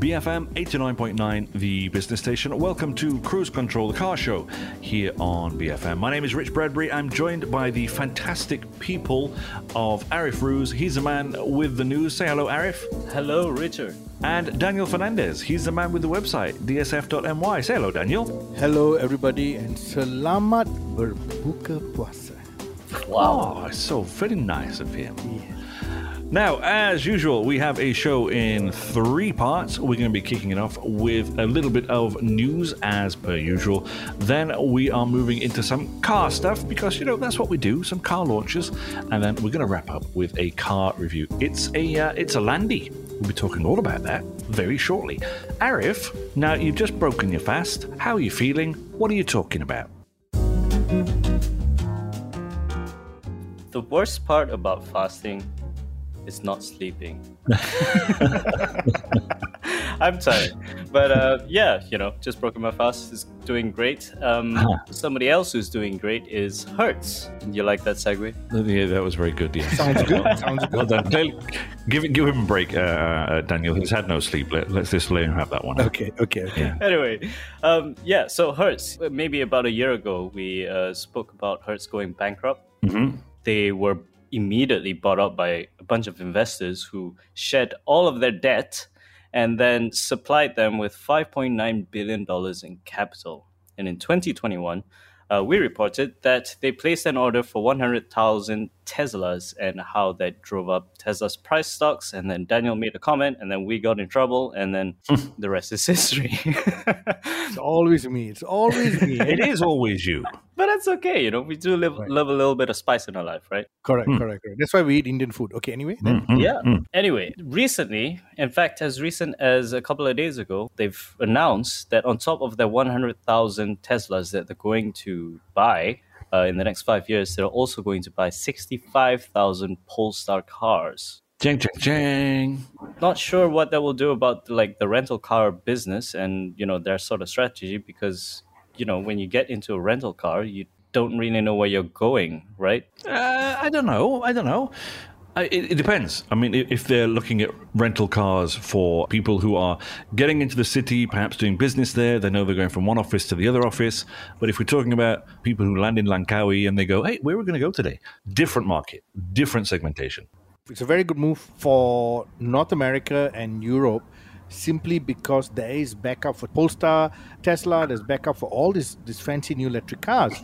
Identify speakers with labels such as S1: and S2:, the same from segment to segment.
S1: BFM 89.9, the business station. Welcome to Cruise Control, the car show here on BFM. My name is Rich Bradbury. I'm joined by the fantastic people of Arif Ruse. He's a man with the news. Say hello, Arif.
S2: Hello, Richard.
S1: And Daniel Fernandez. He's the man with the website, dsf.my. Say hello, Daniel.
S3: Hello, everybody, and selamat berbuka puasa.
S1: Wow. Oh, so very nice of him. Now, as usual, we have a show in three parts. We're going to be kicking it off with a little bit of news, as per usual. Then we are moving into some car stuff because you know that's what we do, some car launches, and then we're going to wrap up with a car review. It's a uh, it's a Landy. We'll be talking all about that very shortly. Arif, now you've just broken your fast. How are you feeling? What are you talking about?
S2: The worst part about fasting is not sleeping. I'm tired, but uh, yeah, you know, just broken my fast is doing great. Um,
S1: Uh-huh.
S2: Somebody else who's doing great is Hertz. You like that segue?
S1: Yeah, that was very good. Yeah.
S3: Sounds good. Sounds good.
S1: Well done. Tell- Give it, give him a break, uh, uh, Daniel. He's had no sleep. Let, let's just let him have that one.
S3: Okay, okay, okay.
S1: Yeah.
S2: Anyway, um, yeah. So Hertz, maybe about a year ago, we uh, spoke about Hertz going bankrupt.
S1: Mhm.
S2: They were immediately bought up by a bunch of investors who shed all of their debt and then supplied them with 5.9 billion dollars in capital. And in 2021, uh, we reported that they placed an order for 100,000 Teslas and how that drove up Tesla's price stocks. And then Daniel made a comment, and then we got in trouble, and then the rest is history.
S3: It's always me. It's always me.
S1: It is always you.
S2: but that's okay, you know. We do live,
S3: Right.
S2: love a little bit of spice in our life, right?
S3: correct,
S1: Hmm.
S3: correct, correct. That's why we eat Indian food. Okay, anyway. Then.
S1: Mm,
S2: Yeah.
S1: mm.
S2: Anyway, recently, in fact, as recent as a couple of days ago, they've announced that on top of their 100,000 Teslas that they're going to buy uh, in the next five years, they're also going to buy 65,000 Polestar cars.
S1: Jang, jang, jang.
S2: Not sure what that will do about like the rental car business and you know their sort of strategy because you know when you get into a rental car, you don't really know where you're going, right?
S1: Uh, I don't know. I don't know. It, it depends. I mean, if they're looking at rental cars for people who are getting into the city, perhaps doing business there, they know they're going from one office to the other office. But if we're talking about people who land in Langkawi and they go, hey, where are we going to go today? Different market, different segmentation.
S3: It's a very good move for North America and Europe simply because there is backup for Polestar, Tesla, there's backup for all these, these fancy new electric cars.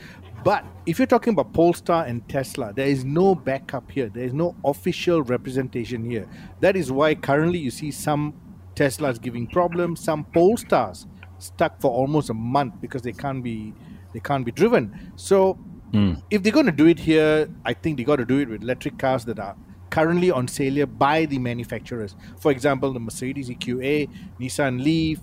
S3: But if you're talking about Polestar and Tesla, there is no backup here. There is no official representation here. That is why currently you see some Teslas giving problems, some Polestars stuck for almost a month because they can't be they can't be driven. So if they're going to do it here, I think they got to do it with electric cars that are currently on sale here by the manufacturers. For example, the Mercedes EQA, Nissan Leaf,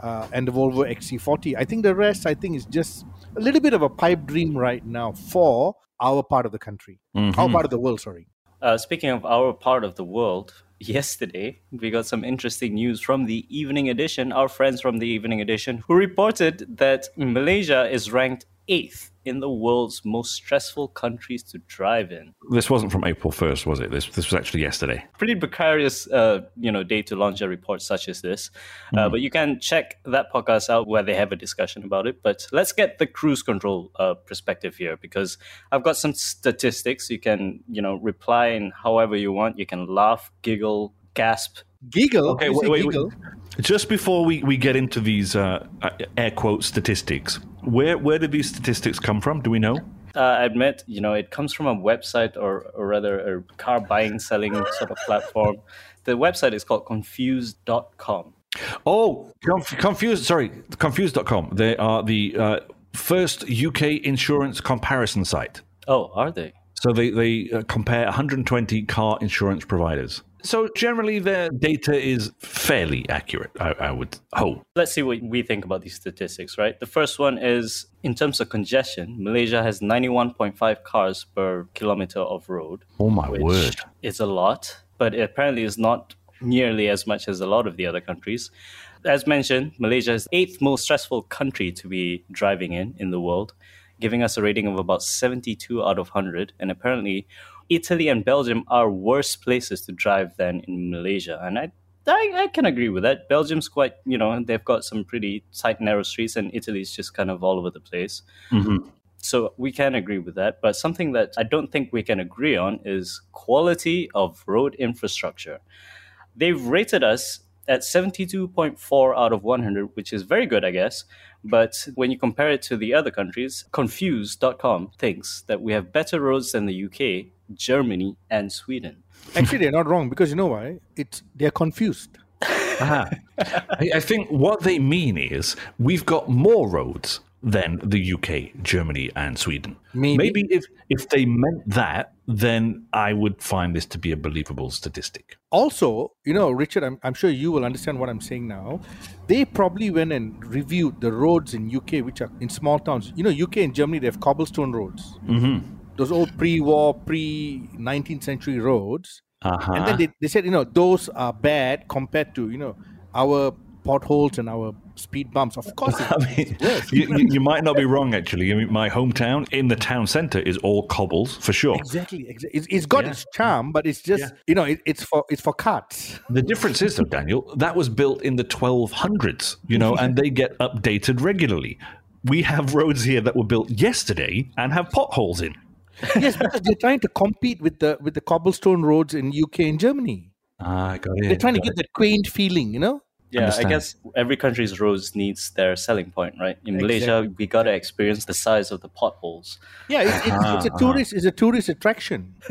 S3: uh, and the Volvo XC40. I think the rest, I think, is just a little bit of a pipe dream right now for our part of the country, our part of the world. Sorry.
S2: Uh, speaking of our part of the world, yesterday we got some interesting news from the Evening Edition, our friends from the Evening Edition, who reported that Malaysia is ranked eighth in the world's most stressful countries to drive in.
S1: This wasn't from April 1st, was it? This, this was actually yesterday.
S2: Pretty precarious, uh, you know, day to launch a report such as this. Uh, but you can check that podcast out where they have a discussion about it. But let's get the cruise control uh, perspective here because I've got some statistics. You can, you know, reply in however you want. You can laugh, giggle, gasp.
S3: Giggle.
S1: Okay,
S3: You
S1: wait,
S3: say
S1: wait, wait. Just before we, we get into these uh, uh, air quote statistics, where where did these statistics come from? Do we know?
S2: Uh, I admit, you know, it comes from a website or, or rather a car buying, selling sort of platform. The website is called confused.com.
S1: Oh, conf- confused. Sorry, confused.com. They are the uh, first UK insurance comparison site.
S2: Oh, are they?
S1: So they they uh, compare 120 car insurance providers. So generally, their data is fairly accurate. I, I would hope.
S2: let's see what we think about these statistics, right? The first one is in terms of congestion, Malaysia has 91.5 cars per kilometer of road.
S1: Oh my word!
S2: It's a lot, but it apparently is not nearly as much as a lot of the other countries. As mentioned, Malaysia is the eighth most stressful country to be driving in in the world, giving us a rating of about 72 out of 100. And apparently, Italy and Belgium are worse places to drive than in Malaysia. And I I, I can agree with that. Belgium's quite, you know, they've got some pretty tight, narrow streets, and Italy's just kind of all over the place.
S1: Mm-hmm.
S2: So we can agree with that. But something that I don't think we can agree on is quality of road infrastructure. They've rated us at 72.4 out of 100, which is very good, I guess. But when you compare it to the other countries, confused.com thinks that we have better roads than the UK, Germany, and Sweden.
S3: Actually, they're not wrong because you know why? It's they're confused.
S1: Aha. I, I think what they mean is we've got more roads than the UK, Germany, and Sweden.
S3: Maybe.
S1: if, if they meant that, then I would find this to be a believable statistic.
S3: Also, you know, Richard, I'm, I'm sure you will understand what I'm saying now. They probably went and reviewed the roads in UK, which are in small towns. You know, UK and Germany, they have cobblestone roads.
S1: Mm-hmm.
S3: Those old pre-war, pre-19th century roads.
S1: Uh-huh.
S3: And then they, they said, you know, those are bad compared to, you know, our potholes and our speed bumps. Of course,
S1: I mean,
S3: worse.
S1: you, you, you might not be wrong, actually. I mean, my hometown in the town centre is all cobbles for sure.
S3: Exactly, exactly. It's, it's got
S1: Yeah.
S3: its charm, but it's just
S1: Yeah.
S3: you know it, it's for it's for carts.
S1: The difference is, though, Daniel, that was built in the 1200s, you know, and they get updated regularly. We have roads here that were built yesterday and have potholes in.
S3: Yes, because they're trying to compete with the with the cobblestone roads in UK and Germany.
S1: Ah, I got it.
S3: They're trying to get that quaint feeling, you know.
S2: Yeah,
S1: Understand.
S2: I guess every country's roads needs their selling point, right? In Malaysia, we got to experience the size of the potholes.
S3: Yeah, it's, it's, it's a tourist it's a tourist attraction.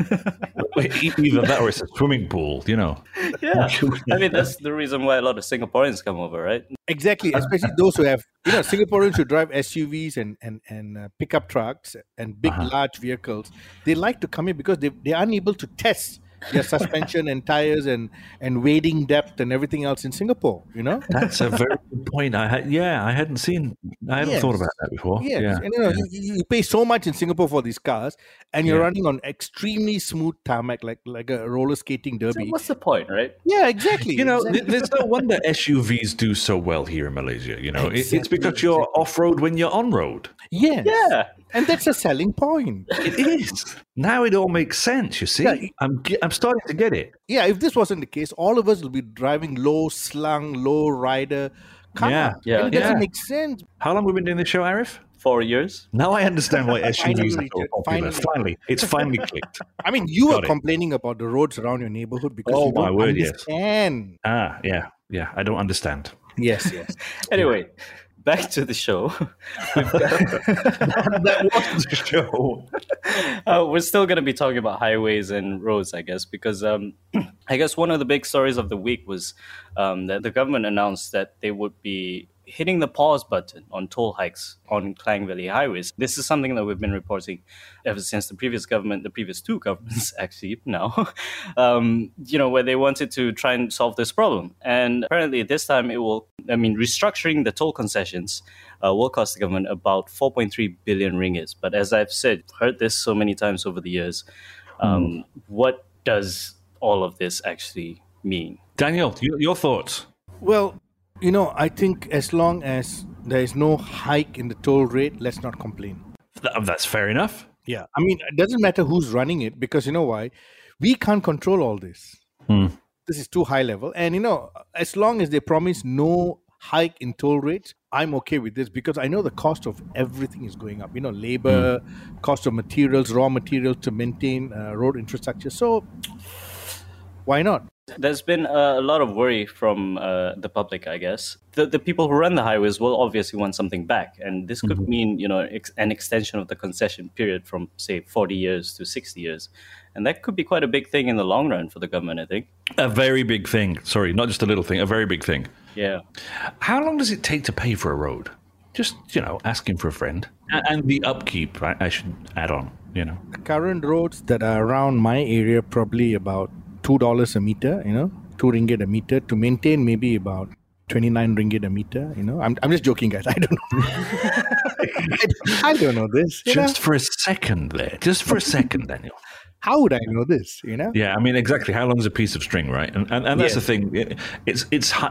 S1: it. Either that or it's a swimming pool, you know.
S2: Yeah. I mean, that's the reason why a lot of Singaporeans come over, right?
S3: Exactly, especially those who have you know Singaporeans who drive SUVs and and and uh, pickup trucks and big large vehicles. They like to come here because they they are unable to test their suspension and tires and and wading depth and everything else in Singapore. You know.
S1: That's a very good point. I had, yeah, I hadn't seen, I hadn't
S3: Yes.
S1: thought about that before.
S3: Yes,
S1: Yeah.
S3: and you know you, you you pay so much in Singapore for these cars, and you're
S1: Yeah.
S3: running on extremely smooth tarmac, like like a roller skating
S2: So
S3: derby.
S2: what's the point, right?
S3: Yeah, exactly.
S1: You know,
S3: exactly.
S1: there's no wonder SUVs do so well here in Malaysia. You know, It- it's because you're off road when you're on road.
S3: yes,
S2: Yeah.
S3: and that's a selling point.
S1: It is. Now it all makes sense. You see,
S3: Yeah.
S1: I'm ge- I'm starting to get it.
S3: Yeah, if this wasn't the case, all of us will be driving low slung, low rider cars.
S1: Yeah,
S2: yeah,
S3: And it doesn't
S1: yeah.
S3: make sense.
S1: How long have we been doing this show, Arif?
S2: Four years.
S1: Now I understand why SUVs are so popular.
S3: finally.
S1: Finally, it's finally clicked.
S3: I mean, you
S1: Got
S3: were
S1: it.
S3: complaining about the roads around your neighborhood because
S1: Oh,
S3: you don't
S1: my word, yes.
S3: understand.
S1: Ah, yeah, yeah. I don't understand.
S3: Yes, yes.
S2: Anyway, back to the show.
S1: that was the show.
S2: uh, we're still going to be talking about highways and roads, I guess, because um, I guess one of the big stories of the week was um, that the government announced that they would be hitting the pause button on toll hikes on Klang Valley highways. This is something that we've been reporting ever since the previous government, the previous two governments actually now, um, you know, where they wanted to try and solve this problem. And apparently this time it will, I mean, restructuring the toll concessions uh, will cost the government about 4.3 billion ringgit. But as I've said, heard this so many times over the years, um, what does all of this actually mean?
S1: Daniel, your, your thoughts?
S3: Well, you know, I think as long as there is no hike in the toll rate, let's not complain.
S1: That's fair enough.
S3: Yeah. I mean, it doesn't matter who's running it because you know why? We can't control all this. This is too high level. And you know, as long as they promise no hike in toll rates, I'm okay with this because I know the cost of everything is going up. You know, labor, cost of materials, raw materials to maintain uh, road infrastructure. So why not?
S2: There's been a, a lot of worry from uh, the public, I guess. The, the people who run the highways will obviously want something back, and this could mean, you know, ex- an extension of the concession period from say 40 years to 60 years, and that could be quite a big thing in the long run for the government. I think.
S1: A very big thing. Sorry, not just a little thing, a very big thing.
S2: Yeah.
S1: How long does it take to pay for a road? Just, you know, asking for a friend. And the upkeep, I, I should add on, you know.
S3: Current roads that are around my area probably about two dollars a meter. You know, two ringgit a meter to maintain. Maybe about. 29 ringgit a meter, you know. I'm, I'm just joking, guys. I don't know. I, don't know this. you know?
S1: Just for a second there. Just for a second, Daniel.
S3: How would I know this, you know?
S1: Yeah, I mean, exactly. How long is a piece of string, right? And and, and that's
S3: Yes.
S1: the thing. It, it's it's. hu-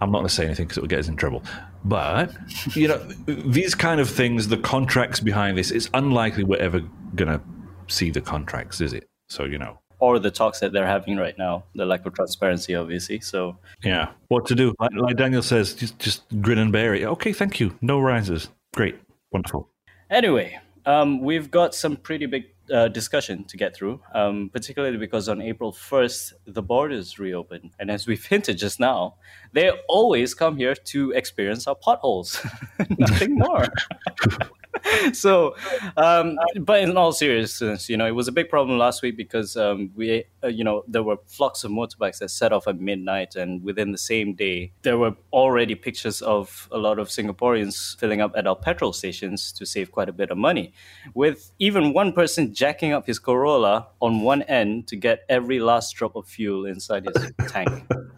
S1: I'm not going to say anything because it will get us in trouble. But you know, these kind of things, the contracts behind this, it's unlikely we're ever going to see the contracts, is it? So you know,
S2: or the talks that they're having right now, the lack of transparency, obviously. So
S1: yeah, what to do? Like, like Daniel says, just just grin and bear it. Okay, thank you. No rises. Great, wonderful.
S2: Anyway, um, we've got some pretty big uh, discussion to get through, um, particularly because on April 1st, the borders reopen. And as we've hinted just now, they always come here to experience our potholes, nothing more. so, um, but in all seriousness, you know, it was a big problem last week because um, we, uh, you know, there were flocks of motorbikes that set off at midnight, and within the same day, there were already pictures of a lot of Singaporeans filling up at our petrol stations to save quite a bit of money, with even one person jacking up his Corolla on one end to get every last drop of fuel inside his tank.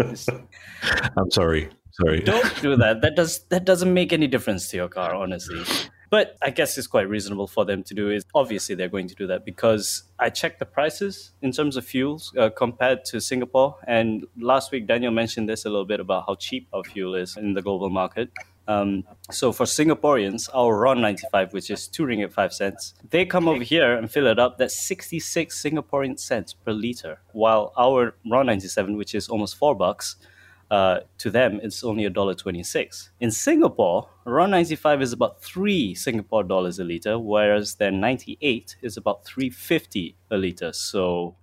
S1: I'm sorry. Sorry.
S2: Don't do that. That does that doesn't make any difference to your car, honestly. But I guess it's quite reasonable for them to do is Obviously, they're going to do that because I checked the prices in terms of fuels uh, compared to Singapore. And last week, Daniel mentioned this a little bit about how cheap our fuel is in the global market. Um, so for Singaporeans, our RON 95, which is 2 ringgit 5 cents, they come over here and fill it up. That's 66 Singaporean cents per liter. While our RON 97, which is almost 4 bucks, uh, to them it's only a dollar twenty six. In Singapore, RON ninety five is about three Singapore dollars a liter, whereas their ninety eight is about three fifty a liter. So,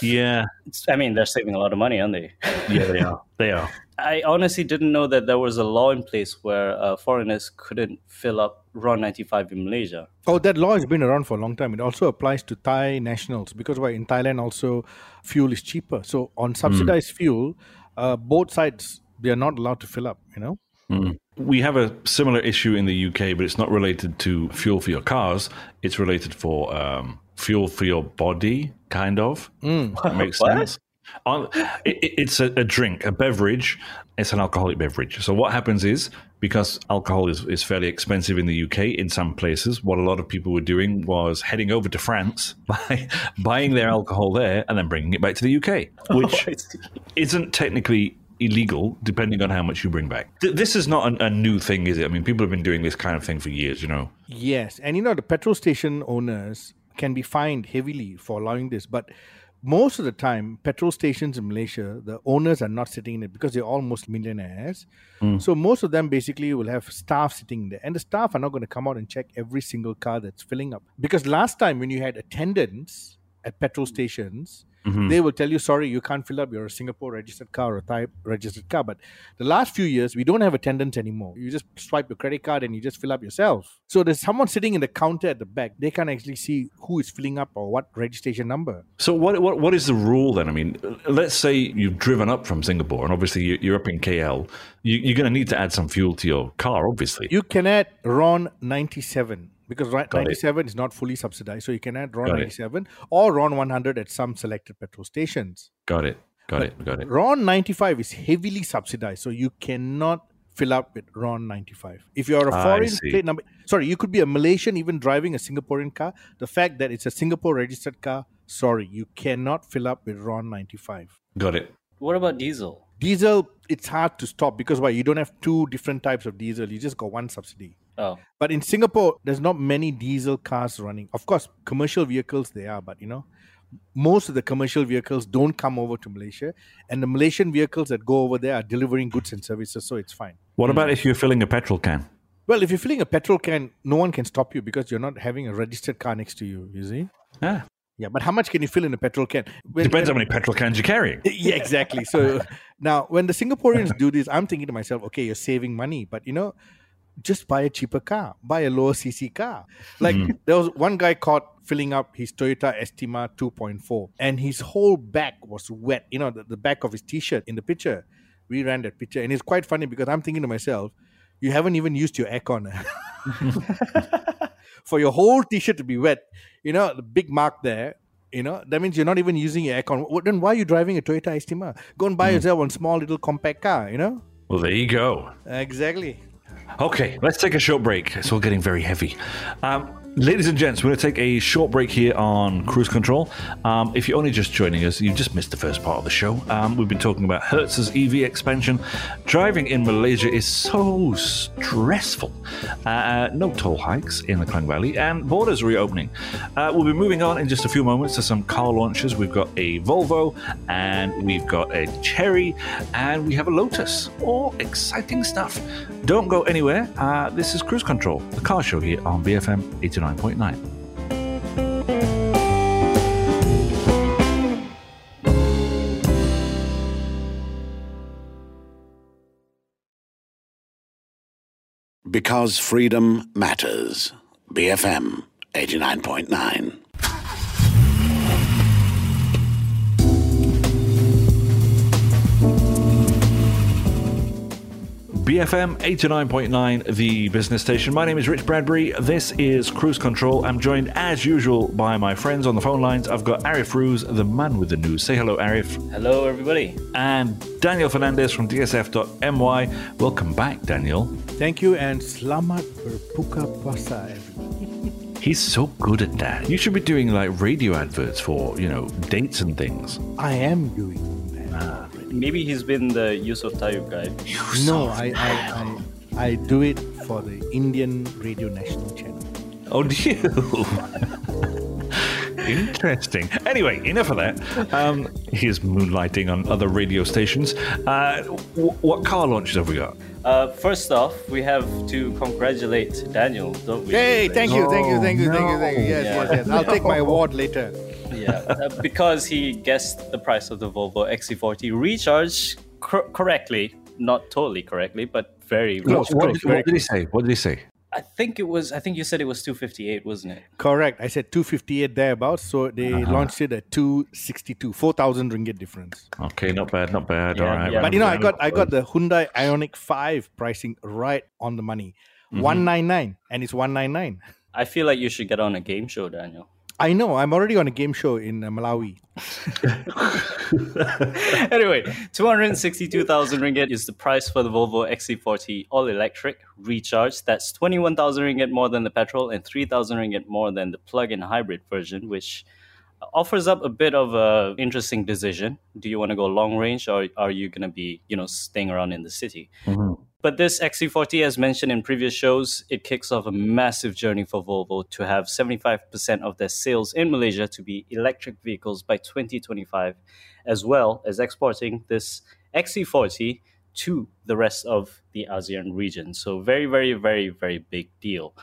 S1: yeah,
S2: I mean they're saving a lot of money, aren't they?
S1: yeah, they are. They are.
S2: I honestly didn't know that there was a law in place where uh, foreigners couldn't fill up RON 95 in Malaysia.
S3: Oh, that law has been around for a long time. It also applies to Thai nationals because why in Thailand also fuel is cheaper. So on subsidized mm. fuel, uh, both sides they are not allowed to fill up. You know.
S1: Mm. We have a similar issue in the UK, but it's not related to fuel for your cars. It's related for um, fuel for your body, kind of.
S3: Mm.
S1: That makes sense. It, it's a, a, drink, a beverage. It's an alcoholic beverage. So what happens is because alcohol is, is fairly expensive in the UK in some places, what a lot of people were doing was heading over to France, by, buying their alcohol there, and then bringing it back to the UK, oh, which oh, isn't technically illegal depending on how much you bring back. this is not a, a, new thing, is it? I mean, people have been doing this kind of thing for years, you know.
S3: Yes, and you know the petrol station owners can be fined heavily for allowing this, but most of the time, petrol stations in Malaysia, the owners are not sitting in it because they're almost millionaires. Mm. So most of them basically will have staff sitting there, and the staff are not going to come out and check every single car that's filling up. Because last time when you had attendants at petrol stations, Mm-hmm. They will tell you, sorry, you can't fill up. You're Singapore registered car or Thai registered car. But the last few years, we don't have attendants anymore. You just swipe your credit card and you just fill up yourself. So there's someone sitting in the counter at the back. They can't actually see who is filling up or what registration number.
S1: So what what, what is the rule then? I mean, let's say you've driven up from Singapore and obviously you're up in KL. You, are going to need to add some fuel to your car, obviously.
S3: You can add RON 97 because Got 97 it. is not fully subsidized. So you can add RON 97 or RON 100 at some selected petrol stations.
S1: Got it. Got but it. Got it.
S3: RON 95 is heavily subsidized. So you cannot fill up with RON 95. If you're a foreign plate number, sorry, you could be a Malaysian even driving a Singaporean car. The fact that it's a Singapore registered car, sorry, you cannot fill up with RON 95.
S1: Got it.
S2: What about diesel?
S3: Diesel, it's hard to stop because why? You don't have two different types of diesel. You just got one subsidy.
S2: Oh.
S3: But in Singapore, there's not many diesel cars running. Of course, commercial vehicles they are, but you know, most of the commercial vehicles don't come over to Malaysia, and the Malaysian vehicles that go over there are delivering goods and services, so it's fine.
S1: What about hmm. if you're filling a petrol can?
S3: Well, if you're filling a petrol can, no one can stop you because you're not having a registered car next to you. You see?
S1: Yeah.
S3: Yeah, but how much can you fill in a petrol can?
S1: When, Depends when, how many petrol cans you're carrying.
S3: Yeah, exactly. So now, when the Singaporeans do this, I'm thinking to myself, okay, you're saving money, but you know, just buy a cheaper car, buy a lower CC car. Like mm. there was one guy caught filling up his Toyota Estima 2.4 and his whole back was wet. You know, the, the back of his t-shirt in the picture. We ran that picture and it's quite funny because I'm thinking to myself, you haven't even used your aircon. For your whole t-shirt to be wet, you know, the big mark there, you know, that means you're not even using your aircon. Then why are you driving a Toyota Estima? Go and buy mm. yourself one small little compact car, you know?
S1: Well, there you go.
S3: Exactly.
S1: Okay, let's take a short break. It's all getting very heavy. Um, Ladies and gents, we're going to take a short break here on Cruise Control. Um, if you're only just joining us, you just missed the first part of the show. Um, we've been talking about Hertz's EV expansion. Driving in Malaysia is so stressful. Uh, no toll hikes in the Klang Valley, and borders reopening. Uh, we'll be moving on in just a few moments to some car launches. We've got a Volvo, and we've got a Chery, and we have a Lotus. All exciting stuff. Don't go anywhere. Uh, this is Cruise Control, the car show here on BFM 89. 89.9.
S4: Because freedom matters. BFM 89.9.
S1: BFM 89.9, the business station. My name is Rich Bradbury. This is Cruise Control. I'm joined, as usual, by my friends on the phone lines. I've got Arif Ruz, the man with the news. Say hello, Arif.
S2: Hello, everybody.
S1: And Daniel Fernandez from DSF.my. Welcome back, Daniel.
S3: Thank you and selamat berbuka puasa, everyone.
S1: He's so good at that. You should be doing like radio adverts for, you know, dates and things.
S3: I am doing that.
S1: Ah.
S2: Maybe he's been the Yusuf Taiyoob guy.
S3: No, I, I, I, I do it for the Indian Radio National Channel.
S1: Oh, do you? Interesting. Anyway, enough of that. Um, he's moonlighting on other radio stations. Uh, w- what car launches have we got?
S2: Uh, first off, we have to congratulate Daniel, don't we?
S3: Hey, thank you, thank you, thank you, thank you, thank you. Yes,
S2: Yeah.
S3: yes, yes. I'll take my award later.
S2: Yeah, uh, because he guessed the price of the Volvo XC40 Recharge cor- correctly, not totally correctly, but very
S1: What,
S2: close.
S1: what
S3: close,
S1: did,
S3: very
S1: what did he say? What did he say?
S2: I think it was. I think you said it was 258, wasn't it?
S3: Correct. I said 258 thereabouts, so they launched it at 262, 4,000 ringgit difference.
S1: Okay, not bad, not bad.
S2: Yeah,
S1: All right.
S2: yeah.
S3: But you know, I got I got the Hyundai Ioniq 5 pricing right on the money. 199 and it's 199.
S2: I feel like you should get on a game show, Daniel.
S3: I know, I'm already on a game show in uh, Malawi.
S2: anyway, 262,000 ringgit is the price for the Volvo XC40 all electric recharge. That's 21,000 ringgit more than the petrol and 3,000 ringgit more than the plug in hybrid version, which offers up a bit of a interesting decision. Do you want to go long range or are you going to be, you know, staying around in the city? But this XC40, as mentioned in previous shows, it kicks off a massive journey for Volvo to have 75% of their sales in Malaysia to be electric vehicles by 2025, as well as exporting this XC40 to the rest of the ASEAN region. So, very, very, very, very big deal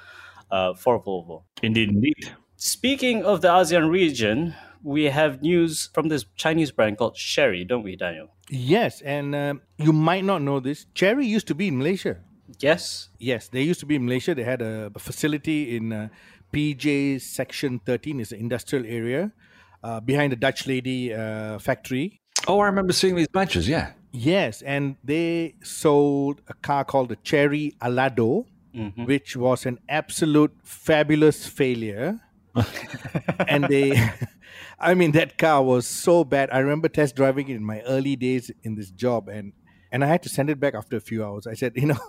S2: uh, for Volvo.
S1: Indeed, indeed.
S2: Speaking of the ASEAN region, we have news from this Chinese brand called Chery, don't we, Daniel?
S3: Yes, and um, you might not know this. Chery used to be in Malaysia.
S2: Yes.
S3: Yes, they used to be in Malaysia. They had a, a facility in uh, PJ Section 13, is an industrial area uh, behind the Dutch Lady uh, factory.
S1: Oh, I remember seeing these badges, yeah.
S3: Yes, and they sold a car called the Chery Alado, which was an absolute fabulous failure. and they, I mean, that car was so bad. I remember test driving it in my early days in this job, and and I had to send it back after a few hours. I said, you know,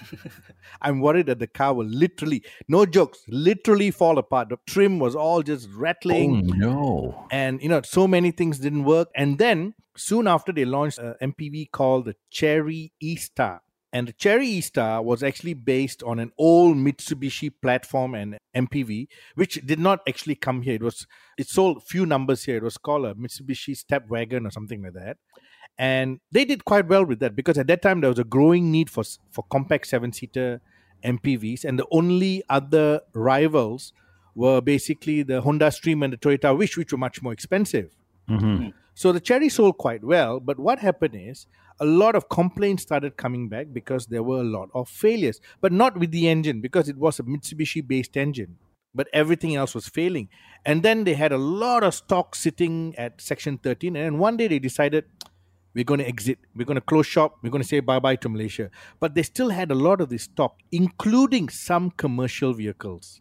S3: I'm worried that the car will literally, no jokes, literally fall apart. The trim was all just rattling
S1: Oh, no.
S3: and you know so many things didn't work and then soon after they launched an mpv called the Chery Eastar and the Chery Eastar was actually based on an old mitsubishi platform and mpv which did not actually come here. It was it sold few numbers here. It was called a mitsubishi step wagon or something like that. And they did quite well with that because at that time there was a growing need for for compact seven seater mpvs and the only other rivals were basically the Honda Stream and the Toyota Wish, which were much more expensive. Mm-hmm. Hmm. So the Chery sold quite well, but what happened is a lot of complaints started coming back because there were a lot of failures, but not with the engine because it was a Mitsubishi based engine, but everything else was failing. And then they had a lot of stock sitting at Section 13, and one day they decided we're going to exit, we're going to close shop, we're going to say bye bye to Malaysia. But they still had a lot of this stock, including some commercial vehicles.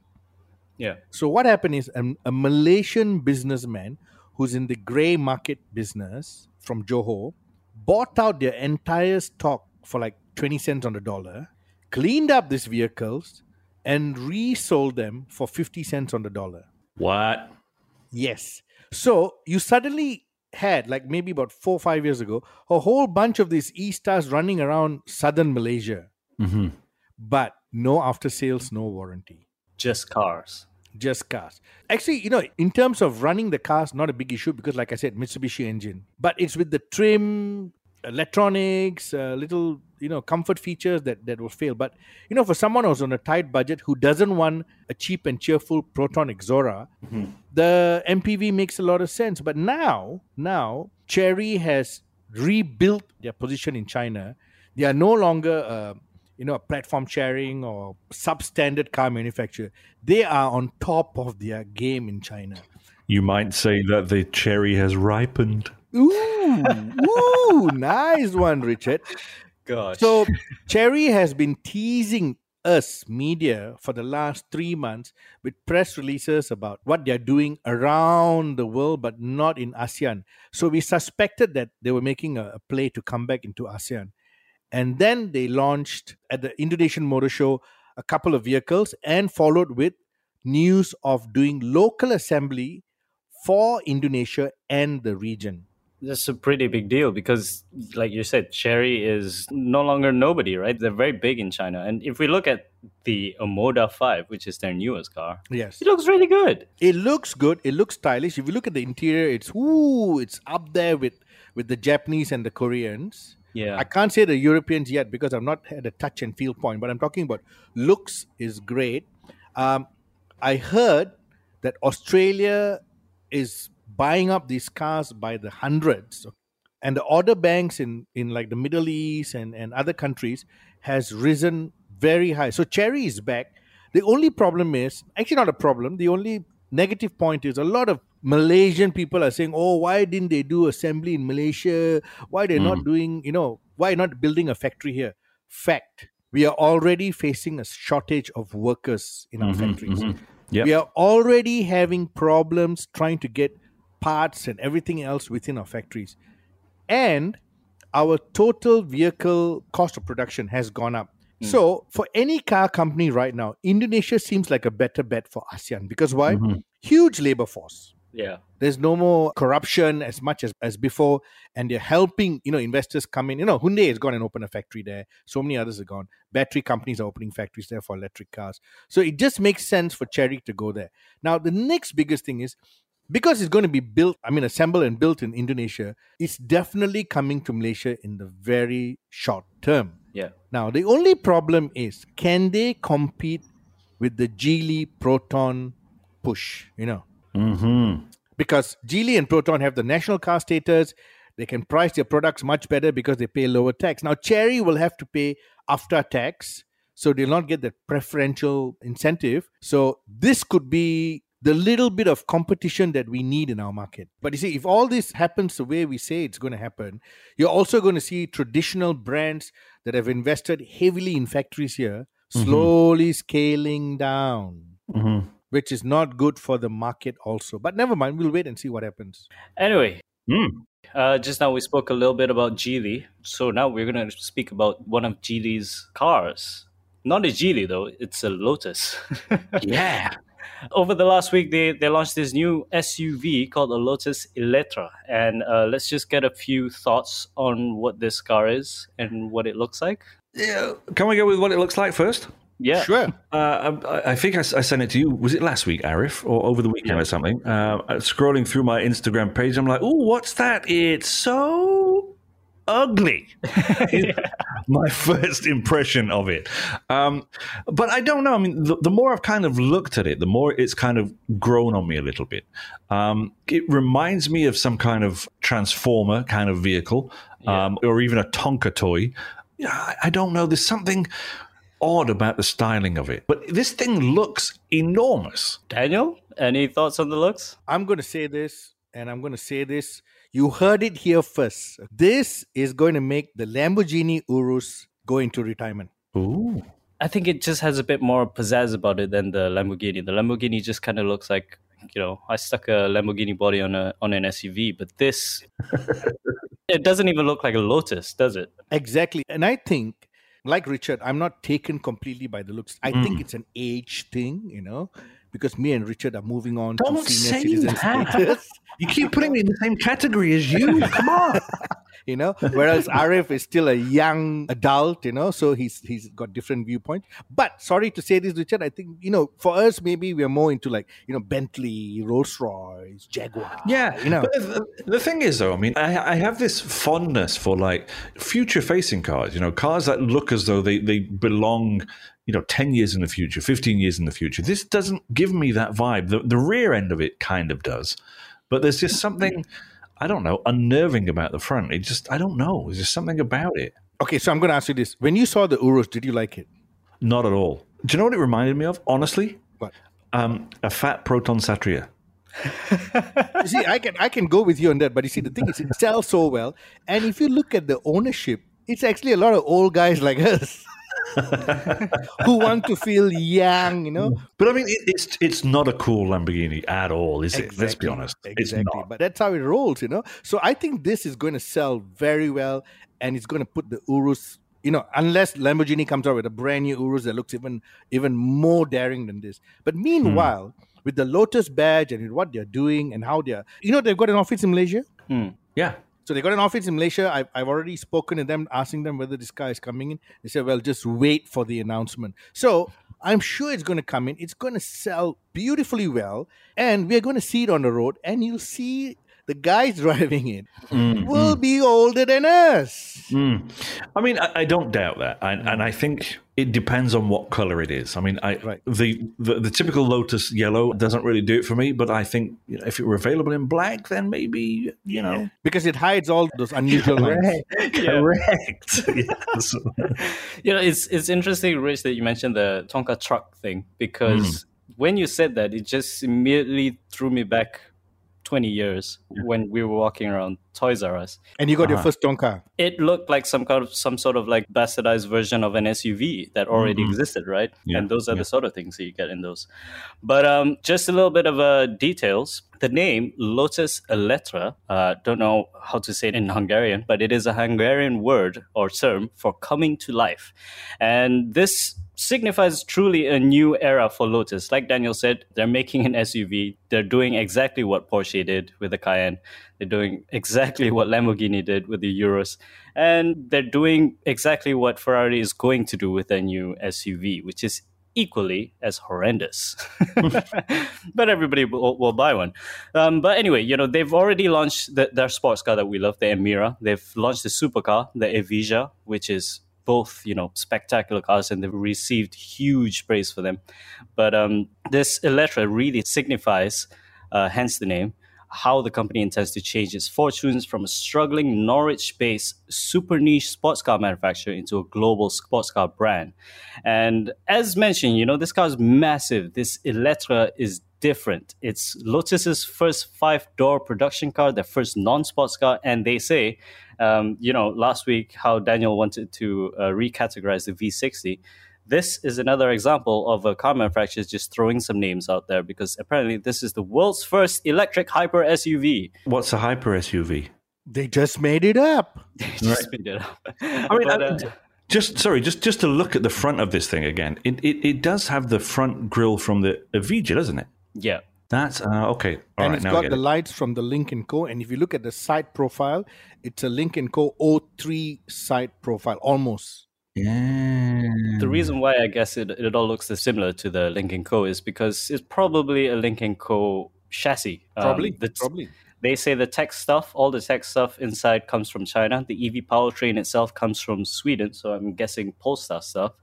S2: Yeah.
S3: So what happened is um, a Malaysian businessman who's in the grey market business from Johor bought out their entire stock for like 20 cents on the dollar, cleaned up these vehicles, and resold them for 50 cents on the dollar.
S1: What?
S3: Yes. So you suddenly had, like maybe about four or five years ago, a whole bunch of these E stars running around southern Malaysia,
S1: hmm
S3: but no after sales, no warranty.
S2: Just cars.
S3: Just cars. Actually, you know, in terms of running the cars, not a big issue because, like I said, Mitsubishi engine. But it's with the trim, electronics, uh, little, you know, comfort features that that will fail. But you know, for someone who's on a tight budget who doesn't want a cheap and cheerful Proton Exora, the MPV makes a lot of sense. But now, now Chery has rebuilt their position in China. They are no longer, uh, you know, platform sharing or substandard car manufacturer. They are on top of their game in China.
S1: You might say that the cherry has ripened.
S3: Ooh, ooh, nice one, Richard.
S2: Gosh.
S3: So, Chery has been teasing us, media, for the last three months with press releases about what they're doing around the world, but not in ASEAN. So, we suspected that they were making a, a play to come back into ASEAN. And then they launched at the Indonesian Motor Show a couple of vehicles and followed with news of doing local assembly for Indonesia and the region.
S2: That's a pretty big deal because, like you said, Chery is no longer nobody, right? They're very big in China. And if we look at the Omoda 5, which is their newest car,
S3: Yes.
S2: it looks really good.
S3: It looks good. It looks stylish. If you look at the interior, it's ooh, it's up there with with the Japanese and the Koreans.
S2: Yeah.
S3: I can't say the Europeans yet because I've not had a touch and feel point, but I'm talking about looks is great. Um, I heard that Australia is buying up these cars by the hundreds, and the order banks in in like the Middle East and and other countries has risen very high. So Chery is back. The only problem is actually not a problem. The only negative point is a lot of Malaysian people are saying, "Oh, why didn't they do assembly in Malaysia? Why they're not hmm. doing, you know, why not building a factory here?" Fact: We are already facing a shortage of workers in our mm-hmm, factories. Mm-hmm.
S1: Yep.
S3: We are already having problems trying to get parts and everything else within our factories. And our total vehicle cost of production has gone up. Hmm. So, for any car company right now, Indonesia seems like a better bet for ASEAN because why? Mm-hmm. Huge labor force.
S2: Yeah.
S3: There's no more corruption as much as, as before, and they're helping you know investors come in. You know, Hyundai has gone and opened a factory there. So many others have gone. Battery companies are opening factories there for electric cars. So it just makes sense for Chery to go there. Now, the next biggest thing is because it's going to be built, I mean, assembled and built in Indonesia, it's definitely coming to Malaysia in the very short term.
S2: Yeah.
S3: Now, the only problem is can they compete with the Geely Proton push? You know,
S1: Mm-hmm.
S3: because Geely and Proton have the national car status. They can price their products much better because they pay lower tax. Now, Chery will have to pay after tax, so they'll not get that preferential incentive. So, this could be the little bit of competition that we need in our market. But you see, if all this happens the way we say it's going to happen, you're also going to see traditional brands that have invested heavily in factories here slowly scaling down
S1: Mm-hmm.
S3: Which is not good for the market also. But never mind, we'll wait and see what happens.
S2: Anyway,
S1: Mm.
S2: uh, just now we spoke a little bit about Geely. So now we're going to speak about one of Geely's cars. Not a Geely, though, it's a Lotus.
S1: Yeah.
S2: Over the last week, they, they launched this new SUV called the Lotus Eletre. And uh, let's just get a few thoughts on what this car is and what it looks like.
S1: yeah. Can we go with what it looks like first?
S2: Yeah.
S3: Sure.
S1: Uh, I, I think I sent it to you. Was it last week, Arif, or over the weekend or something? Uh, scrolling through my Instagram page, I'm like, "Oh, what's that? It's so ugly." my first impression of it. Um, but I don't know. I mean, the, the more I've kind of looked at it, the more it's kind of grown on me a little bit. Um, it reminds me of some kind of transformer kind of vehicle, um, or even a Tonka toy. Yeah, I, I don't know. There's something odd about the styling of it. But this thing looks enormous.
S2: Daniel, any thoughts on the looks?
S3: I'm going to say this, and I'm going to say this. You heard it here first. This is going to make the Lamborghini Urus go into retirement.
S1: Ooh.
S2: I think it just has a bit more pizzazz about it than the Lamborghini. The Lamborghini just kind of looks like, you know, I stuck a Lamborghini body on a on an SUV, but this it doesn't even look like a Lotus, does it?
S3: Exactly. And I think like Richard, I'm not taken completely by the looks. I
S1: Mm.
S3: think it's an age thing, you know, because me and Richard are moving on
S1: Don't
S3: to senior citizen status.
S1: You keep putting me in the same category as you. Come on.
S3: you know whereas arif is still a young adult you know so he's he's got different viewpoints but sorry to say this richard i think you know for us maybe we're more into like you know bentley rolls royce jaguar
S1: Yeah,
S3: you know
S1: the, the thing is, though, I mean, I, I have this fondness for like future-facing cars. You know, cars that look as though they they belong. You know, ten years in the future, fifteen years in the future. This doesn't give me that vibe. The the rear end of it kind of does, but there's just something. I don't know, unnerving about the front. It just, I don't know. There's just something about it.
S3: okay so i'm going to ask you this when you saw the urus did you like it
S1: Not at all. Do you know what it reminded me of? Honestly,
S3: what
S1: um, a fat Proton Satria.
S3: you see i can i can go with you on that but you see the thing is it sells so well and if you look at the ownership it's actually a lot of old guys like us who want to feel young you know
S1: But I mean, it, it's it's not a cool Lamborghini at all, is it? Let's be honest. It's
S3: Exactly.
S1: not.
S3: But that's how it rolls, you know. So I think this is going to sell very well, and it's going to put the Urus. You know, unless Lamborghini comes out with a brand new Urus that looks even even more daring than this. But hmm. meanwhile, with the Lotus badge and what they're doing and how they're, you know, they've got an office in Malaysia. Hmm.
S1: Yeah.
S3: So they got an office in Malaysia. I've, I've already spoken to them, asking them whether this car is coming in. They said, well, just wait for the announcement. So I'm sure it's going to come in. It's going to sell beautifully well. And we're going to see it on the road. And you'll see the guys driving it mm, will mm. be older than us.
S1: Mm. I mean, I, I don't doubt that, I, and I think it depends on what color it is. I mean, I
S3: Right.
S1: the, the the typical Lotus yellow doesn't really do it for me, but I think you know, if it were available in black, then maybe you know.
S3: Because it hides all those unusual lines.
S1: Correct. yes.
S2: You know, it's it's interesting, Rich, that you mentioned the Tonka truck thing because mm. when you said that, it just immediately threw me back twenty years when we were walking around Toys R Us.
S3: And you got your
S1: Uh-huh.
S3: first Tonka.
S2: It looked like some kind of some sort of like bastardized version of an SUV that already existed, right?
S1: Yeah,
S2: And those are
S1: yeah.
S2: the sort of things that you get in those. But um, just a little bit of uh, details. The name Lotus Eletre, uh, don't know how to say it in Hungarian, but it is a Hungarian word or term for coming to life. And this signifies truly a new era for Lotus. Like Daniel said, they're making an SUV. They're doing exactly what Porsche did with the Cayenne. They're doing exactly what Lamborghini did with the Urus. And they're doing exactly what Ferrari is going to do with their new SUV, which is equally as horrendous. but everybody will, will buy one. Um, but anyway, you know, they've already launched the, their sports car that we love, the Emira. They've launched the supercar, the Evija, which is both, you know, spectacular cars and they've received huge praise for them. But um, this Eletre really signifies, uh, hence the name, how the company intends to change its fortunes from a struggling Norwich based super niche sports car manufacturer into a global sports car brand. And as mentioned, you know, this car is massive. This Eletre is different. It's Lotus's first five door production car, their first non sports car. And they say, um, you know, last week how Daniel wanted to uh, recategorize the V60 this is another example of a car manufacturer just throwing some names out there because apparently this is the world's first electric hyper SUV.
S1: What's a hyper SUV?
S3: They just made it up.
S2: they Just made it up.
S1: I mean,
S2: But,
S1: I-
S2: uh,
S1: just sorry, just just to look at the front of this thing again. It it, it does have the front grille from the Evija, doesn't it?
S2: Yeah.
S1: That's uh, okay. All
S3: and
S1: right,
S3: it's
S1: now
S3: got the
S1: it.
S3: lights from the Lynk & Co. And if you look at the side profile, it's a Lynk & Co. 03 side profile, almost.
S1: Yeah.
S2: The reason why I guess it, it all looks similar to the Lynk & Co is because it's probably a Lynk & Co chassis. Um,
S3: Probably.
S2: the-
S3: probably.
S2: They say the tech stuff, all the tech stuff inside comes from China. The EV powertrain itself comes from Sweden, so I'm guessing Polestar stuff.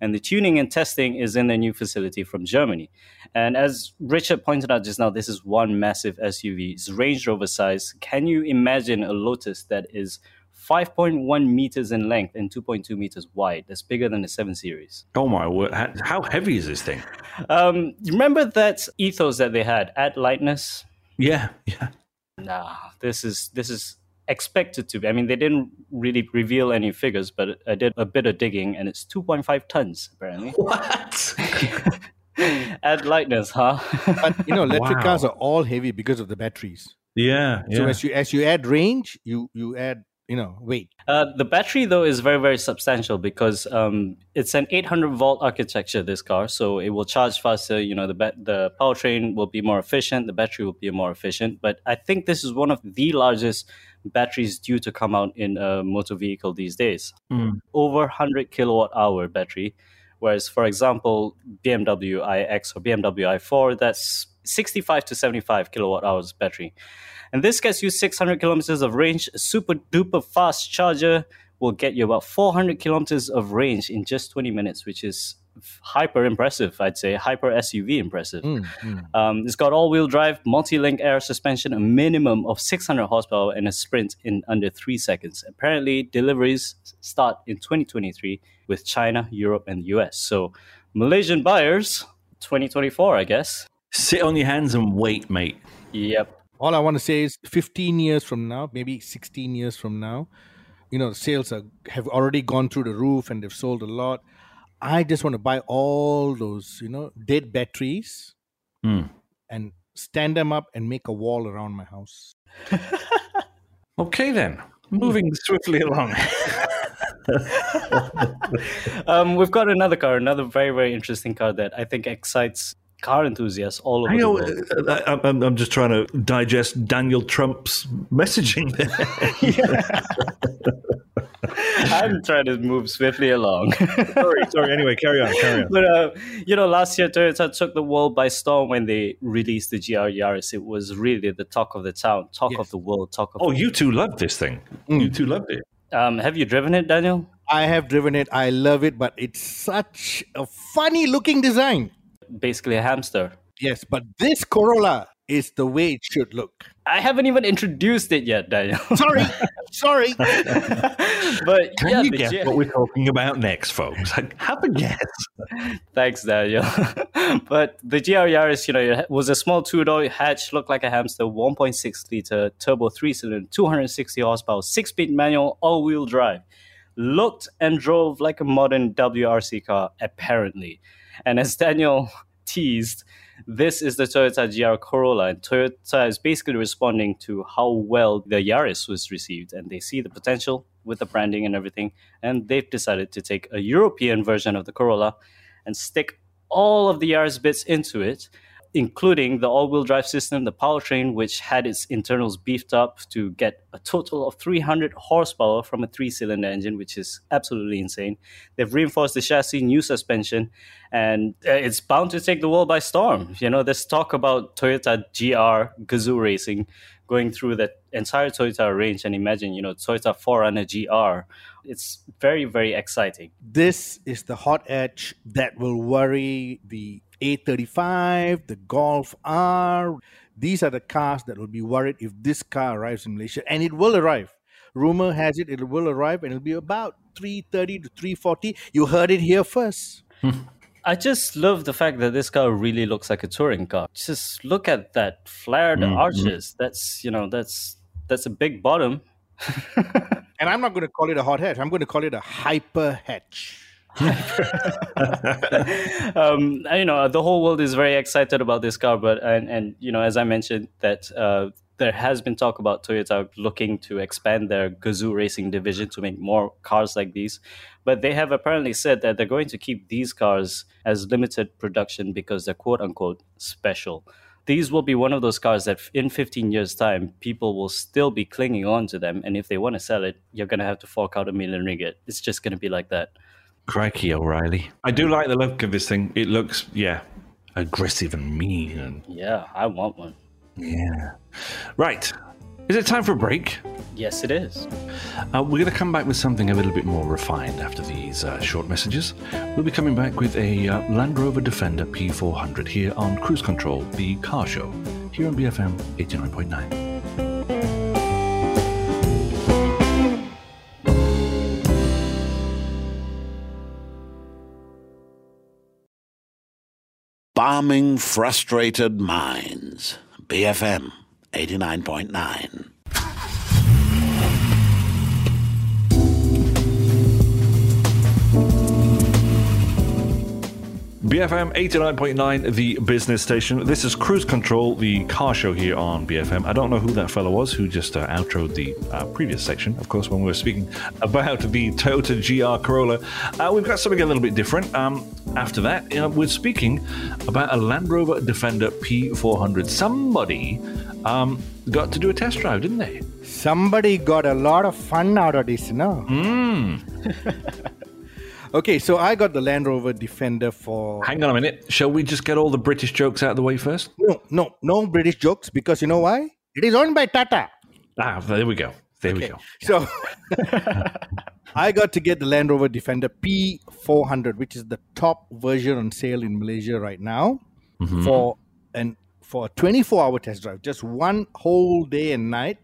S2: And the tuning and testing is in the new facility from Germany. And as Richard pointed out just now, this is one massive SUV. It's Range Rover size. Can you imagine a Lotus that is 5.1 meters in length and 2.2 meters wide? That's bigger than the 7 Series.
S1: Oh my word! How, how heavy is this thing?
S2: Um, remember that ethos that they had at lightness?
S1: Yeah, yeah.
S2: Nah, this is this is expected to be. I mean, they didn't really reveal any figures, but I did a bit of digging, and it's 2.5 tons apparently.
S1: What?
S2: At lightness, huh?
S3: But, you know, electric
S1: Wow.
S3: cars are all heavy because of the batteries.
S1: yeah,
S3: So
S1: yeah.
S3: as you as you add range, you you add you know weight?
S2: Uh, the battery though is very very substantial because um, it's an 800 volt architecture. This car, so it will charge faster. You know, the ba- the powertrain will be more efficient. The battery will be more efficient. But I think this is one of the largest batteries due to come out in a motor vehicle these days. Over 100 kilowatt hour battery, whereas for example BMW iX or BMW i4 that's 65 to 75 kilowatt hours battery. And this gets you 600 kilometers of range. A super duper fast charger will get you about 400 kilometers of range in just 20 minutes, which is hyper impressive, I'd say. Hyper SUV impressive. Um, it's got all wheel drive, multi link air suspension, a minimum of 600 horsepower, and a sprint in under three seconds. Apparently, deliveries start in 2023 with China, Europe, and the US. So, Malaysian buyers, 2024, I guess.
S1: Sit on your hands and wait, mate.
S2: Yep.
S3: All I want to say is 15 years from now, maybe 16 years from now, you know, sales are, have already gone through the roof and they've sold a lot. I just want to buy all those, you know, dead batteries
S1: Hmm.
S3: and stand them up and make a wall around my house.
S1: Okay, then. Moving swiftly along.
S2: Um, we've got another car, another very, very interesting car that I think excites car enthusiasts all over
S1: I
S2: the
S1: know,
S2: world.
S1: uh, I, I'm, I'm just trying to digest Daniel Trump's messaging there.
S2: I'm trying to move swiftly along.
S1: sorry, sorry. Anyway, carry on, carry on.
S2: but uh, you know, last year Toyota took the world by storm when they released the GR Yaris. It was really the talk of the town, talk of the world, talk of.
S1: Oh, you two loved this thing. You two loved it.
S2: Um, have you driven it, Daniel?
S3: I have driven it. I love it, but it's such a funny looking design.
S2: Basically, a hamster.
S3: Yes, but this Corolla is the way it should look.
S2: I haven't even introduced it yet, Daniel.
S3: Sorry, sorry.
S2: but
S1: Can
S2: yeah,
S1: you guess
S2: G-
S1: what we're talking about next, folks? Have a guess.
S2: Thanks, Daniel. but the GR Yaris, you know, it was a small two-door hatch, looked like a hamster, 1.6 liter turbo three-cylinder, 260 horsepower, six-speed manual, all-wheel drive. Looked and drove like a modern WRC car, apparently. And as Daniel teased, this is the Toyota GR Corolla, and Toyota is basically responding to how well the Yaris was received, and they see the potential with the branding and everything, and they've decided to take a European version of the Corolla and stick all of the Yaris bits into it, including the all-wheel drive system, the powertrain, which had its internals beefed up to get a total of 300 horsepower from a three-cylinder engine, which is absolutely insane. They've reinforced the chassis, new suspension, and uh, it's bound to take the world by storm. You know, there's talk about Toyota GR Gazoo Racing going through the entire Toyota range, and imagine, you know, Toyota 4Runner GR. It's very, very exciting.
S3: this is the hot hatch that will worry the A35, the Golf R. These are the cars that will be worried if this car arrives in Malaysia, and it will arrive. Rumor has it it will arrive, and it'll be about 330 to 340. You heard it here first.
S2: I just love the fact that this car really looks like a touring car. Just look at that flared mm-hmm. arches. That's you know that's that's a big bottom.
S3: And I'm not going to call it a hot hatch. I'm going to call it a hyper hatch.
S2: um, you know the whole world is very excited about this car, but and and you know as I mentioned that uh, there has been talk about Toyota looking to expand their Gazoo racing division to make more cars like these, but they have apparently said that they're going to keep these cars as limited production because they're quote unquote special. These will be one of those cars that in 15 years' time, people will still be clinging on to them. And if they want to sell it, you're going to have to fork out a million ringgit. It's just going to be like that.
S1: Crikey, O'Reilly. I do like the look of this thing. It looks, yeah, aggressive and mean. And
S2: Yeah, I want one.
S1: yeah. Right. Is it time for a break?
S2: Yes, it is.
S1: Uh, we're going to come back with something a little bit more refined after these uh, short messages. We'll be coming back with a uh, Land Rover Defender P400 here on Cruise Control, the car show, here on BFM 89.9.
S4: Bombing frustrated minds. BFM 89.9.
S1: BFM 89.9, the business station. This is Cruise Control, the car show here on BFM. I don't know who that fellow was who just uh, outroed the uh, previous section, of course, when we were speaking about the Toyota GR Corolla. Uh, we've got something a little bit different. Um, after that, we're speaking about a Land Rover Defender P400. Somebody um, got to do a test drive, didn't they?
S3: Somebody got a lot of fun out of this, no?
S1: Mm.
S3: Okay, so I got the Land Rover Defender for.
S1: Hang on a minute. Shall we just get all the British jokes out of the way first?
S3: No, no, no British jokes because you know why? It is owned by Tata.
S1: Ah, there we go. There okay. we go.
S3: So I got to get the Land Rover Defender P400, which is the top version on sale in Malaysia right now, mm-hmm. for an for a 24-hour test drive, just one whole day and night.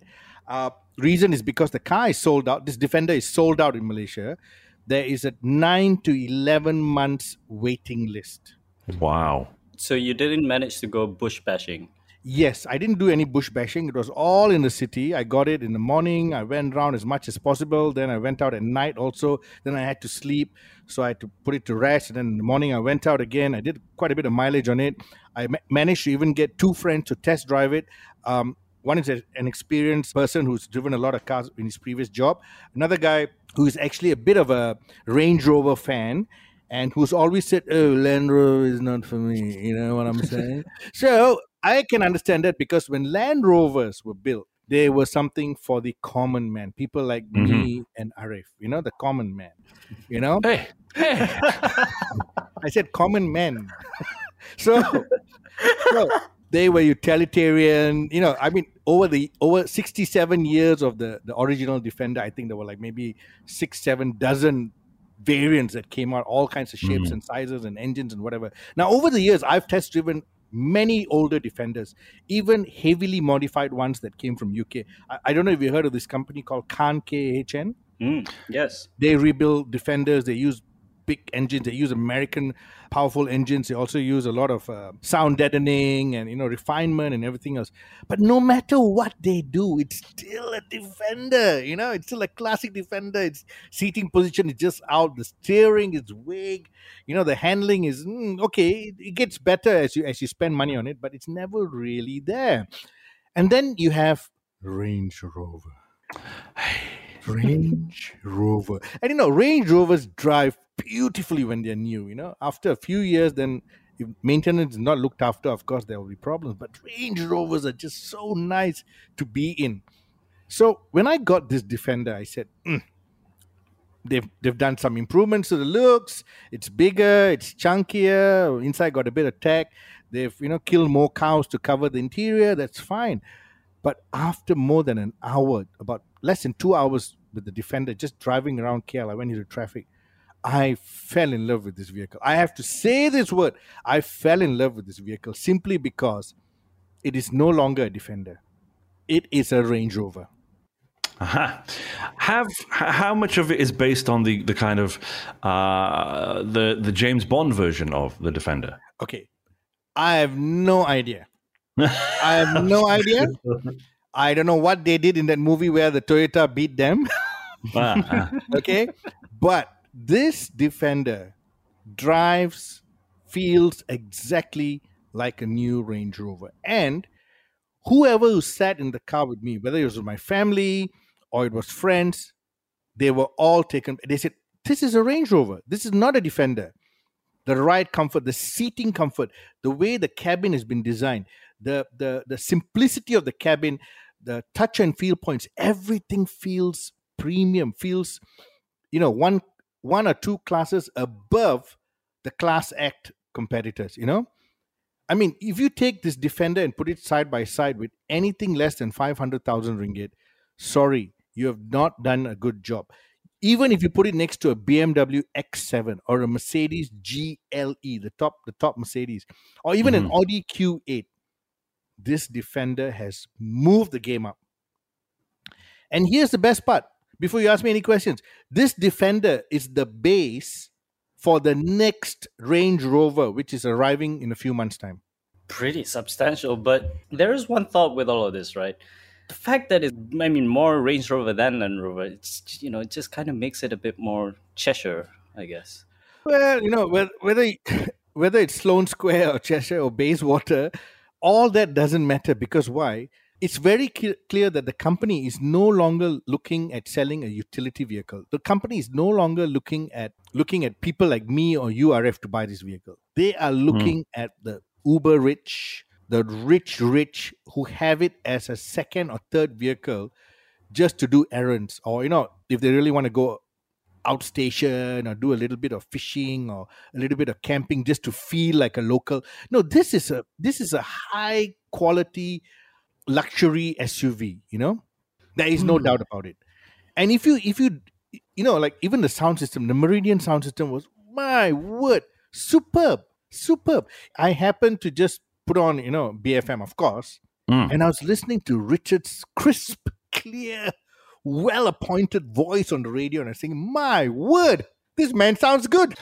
S3: Uh, reason is because the car is sold out. This Defender is sold out in Malaysia there is a 9 to 11 months waiting list.
S1: Wow.
S2: So you didn't manage to go bush bashing?
S3: Yes, I didn't do any bush bashing. It was all in the city. I got it in the morning. I went around as much as possible. Then I went out at night also. Then I had to sleep. So I had to put it to rest. And then in the morning, I went out again. I did quite a bit of mileage on it. I ma- managed to even get two friends to test drive it. Um, one is a, an experienced person who's driven a lot of cars in his previous job. Another guy who's actually a bit of a Range Rover fan and who's always said, "Oh, Land Rover is not for me." You know what I'm saying? so I can understand that because when Land Rovers were built, they were something for the common man, people like mm-hmm. me and Arif. You know, the common man. You know.
S1: Hey, hey.
S3: I said common men. so, so they were utilitarian. You know, I mean, over the over sixty seven years of the the original Defender, I think there were like maybe six, seven dozen variants that came out, all kinds of shapes mm and sizes and engines and whatever. Now, over the years, I've test driven many older defenders, even heavily modified ones that came from UK. I, I don't know if you heard of this company called Khan KHN.
S2: Mm, yes.
S3: They rebuild defenders. They use big engines. They use American powerful engines. They also use a lot of uh, sound deadening and you know refinement and everything else. But no matter what they do, it's still a defender. You know, it's still a classic defender. Its seating position is just out. The steering is wig. You know, the handling is mm, okay. It gets better as you as you spend money on it, but it's never really there. And then you have Range Rover. Range Rover. And you know, Range Rovers drive beautifully when they're new. You know, after a few years, then if maintenance is not looked after, of course there will be problems. But Range Rovers are just so nice to be in. So when I got this Defender, I said, mm, they've they've done some improvements to the looks. It's bigger, it's chunkier. Inside got a bit of tech. They've you know killed more cows to cover the interior. That's fine. But after more than an hour, about less than two hours with the Defender, just driving around KL, I went into traffic. I fell in love with this vehicle. I have to say this word. I fell in love with this vehicle simply because it is no longer a Defender. It is a Range Rover.
S1: Uh-huh. Have how much of it is based on the the kind of uh, the the James Bond version of the Defender?
S3: Okay, I have no idea. I have no idea. I don't know what they did in that movie where the Toyota beat them. Ah. okay, but this defender drives, feels exactly like a new Range Rover. And whoever who sat in the car with me, whether it was my family or it was friends, they were all taken. They said, This is a Range Rover. This is not a Defender. The ride comfort, the seating comfort, the way the cabin has been designed, the, the, the simplicity of the cabin, the touch and feel points, everything feels premium, feels, you know, one one or two classes above the class act competitors you know i mean if you take this defender and put it side by side with anything less than 500000 ringgit sorry you have not done a good job even if you put it next to a BMW X7 or a Mercedes GLE, the top the top Mercedes, or even mm-hmm. an Audi Q8, this defender has moved the game up. And here's the best part before you ask me any questions, this Defender is the base for the next Range Rover, which is arriving in a few months' time.
S2: Pretty substantial, but there is one thought with all of this, right? The fact that it's, I mean, more Range Rover than Land Rover, it's, you know, it just kind of makes it a bit more Cheshire, I guess.
S3: Well, you know, whether whether it's Sloane Square or Cheshire or Bayswater, all that doesn't matter because why? It's very clear, that the company is no longer looking at selling a utility vehicle. The company is no longer looking at looking at people like me or Arif to buy this vehicle. They are looking hmm. at the uber rich, the rich rich who have it as a second or third vehicle just to do errands or you know if they really want to go outstation or do a little bit of fishing or a little bit of camping just to feel like a local no this is a this is a high quality luxury suv you know? There is no doubt about it. And if you if you you know like even the sound system the meridian sound system was my word superb superb. I happened to just put on you know bfm of course
S1: Mm.
S3: and i was listening to richard's crisp clear well appointed voice on the radio and i was thinking my word this man sounds good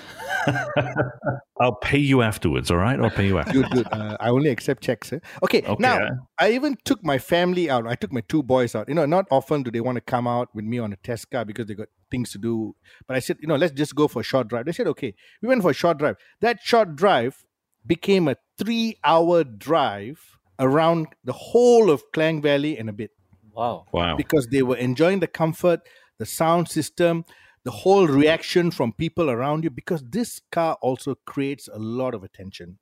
S1: I'll pay you afterwards, all right? I'll pay you afterwards.
S3: good good uh, i only accept checks eh? okay,
S1: Okay.
S3: now i even took my family out i took my two boys out you know not often do they want to come out with me on a test car because they got things to do but i said you know let's just go for a short drive they said okay we went for a short drive that short drive became a three hour drive around the whole of klang valley and a bit
S2: Wow.
S1: Wow.
S3: because they were enjoying the comfort, the sound system, the whole reaction from people around you. Because this car also creates a lot of attention.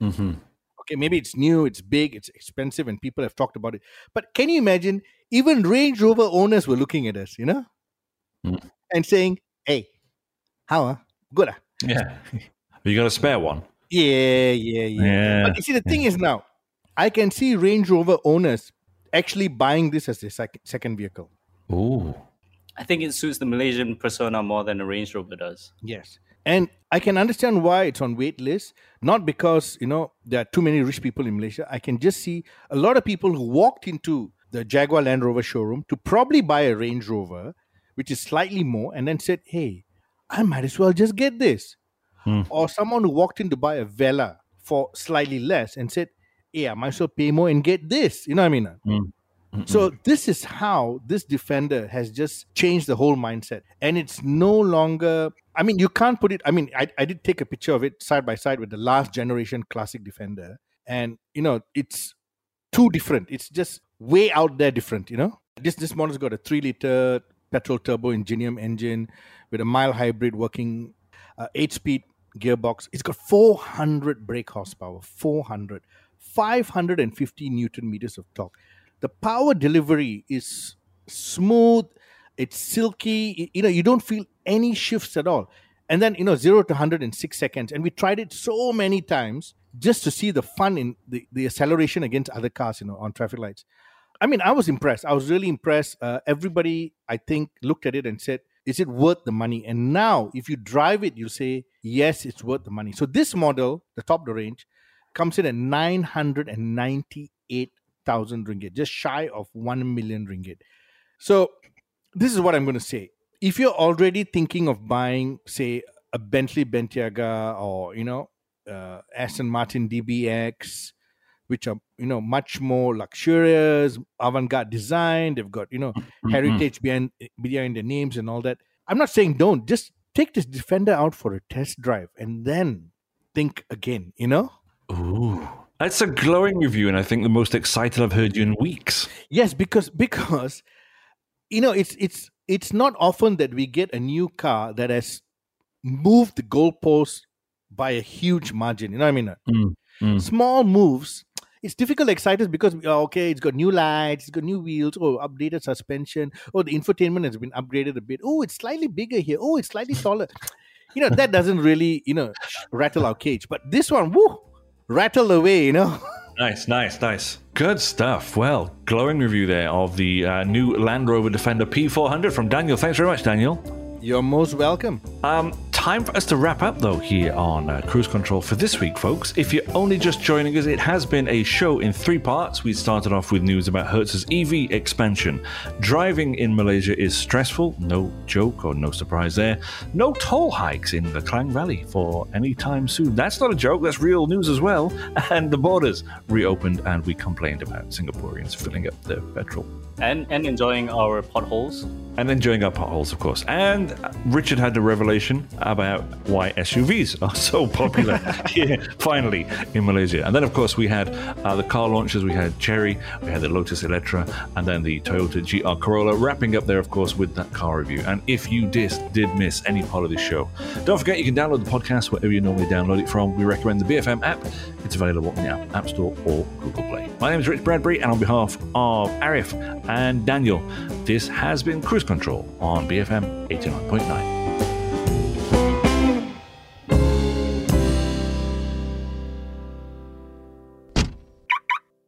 S1: hmm
S3: Okay, maybe it's new, it's big, it's expensive, and people have talked about it. But can you imagine? Even Range Rover owners were looking at us, you know,
S1: Mm.
S3: and saying, "Hey, how? Huh? Good? ah?
S1: Yeah. You got a spare one?
S3: Yeah, yeah, yeah."
S1: Yeah.
S3: But you see, the thing is now, I can see Range Rover owners actually buying this as their sec- second vehicle.
S1: Ooh.
S2: I think it suits the Malaysian persona more than a Range Rover does.
S3: Yes. And I can understand why it's on wait list, not because, you know, there are too many rich people in Malaysia. I can just see a lot of people who walked into the Jaguar Land Rover showroom to probably buy a Range Rover, which is slightly more, and then said, hey, I might as well just get this.
S1: Hmm.
S3: Or someone who walked in to buy a Velar for slightly less and said, yeah, I might as well pay more and get this. You know what I mean?
S1: Mm.
S3: So this is how this defender has just changed the whole mindset. And it's no longer I mean, you can't put it I mean, I, I did take a picture of it side by side with the last generation classic defender. And you know, it's too different. It's just way out there different, you know? This this model's got a three liter petrol turbo ingenium engine with a mild hybrid working uh, eight speed gearbox. It's got 400 brake horsepower, 400, 550 newton meters of torque. The power delivery is smooth, it's silky. You know, you don't feel any shifts at all. And then, you know, zero to 100 in six seconds. And we tried it so many times just to see the fun in the, the acceleration against other cars, you know, on traffic lights. I mean, I was impressed. I was really impressed. Uh, everybody, I think, looked at it and said, is it worth the money? And now, if you drive it, you say, yes, it's worth the money. So this model, the top of the range, comes in at 998,000 ringgit, just shy of 1 million ringgit. So this is what I'm going to say. If you're already thinking of buying, say, a Bentley Bentayga or, you know, uh, Aston Martin DBX, which are, you know, much more luxurious, avant-garde design. They've got, you know, heritage behind, behind their names and all that. I'm not saying don't. Just take this Defender out for a test drive and then think again, you know?
S1: Ooh. That's a glowing review, and I think the most excited I've heard you in weeks.
S3: Yes, because because you know it's it's it's not often that we get a new car that has moved the goalpost by a huge margin. You know what I mean?
S1: Mm, mm.
S3: Small moves. It's difficult to excite us because oh, okay, it's got new lights, it's got new wheels, oh, updated suspension, oh, the infotainment has been upgraded a bit. Oh, it's slightly bigger here. Oh, it's slightly taller. you know that doesn't really you know rattle our cage, but this one, woo, rattle away. You know.
S1: Nice, nice, nice. Good stuff. Well, glowing review there of the uh, new Land Rover Defender P400 from Daniel. Thanks very much, Daniel.
S3: You're most welcome.
S1: Um, time for us to wrap up, though, here on uh, Cruise Control for this week, folks. If you're only just joining us, it has been a show in three parts. We started off with news about Hertz's EV expansion. Driving in Malaysia is stressful, no joke or no surprise there. No toll hikes in the Klang Valley for any time soon. That's not a joke, that's real news as well. And the borders reopened, and we complained about Singaporeans filling up their petrol
S2: And and enjoying our potholes.
S1: and enjoying our potholes, of course. And Richard had a revelation about why SUVs are so popular here, finally, in Malaysia. And then, of course, we had uh, the car launches. We had Chery, we had the Lotus Eletre, and then the Toyota GR Corolla. Wrapping up there, of course, with that car review. And if you did, did miss any part of this show, don't forget you can download the podcast wherever you normally download it from. We recommend the BFM app. It's available in the App, app Store or Google Play. My name is Rich Bradbury, and on behalf of Arif and Daniel, this has been Cruise Control on BFM 89.9.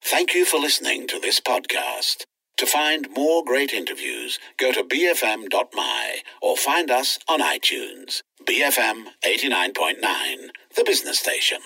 S4: Thank you for listening to this podcast. To find more great interviews, go to bfm.my or find us on iTunes. BFM 89.9, the business station.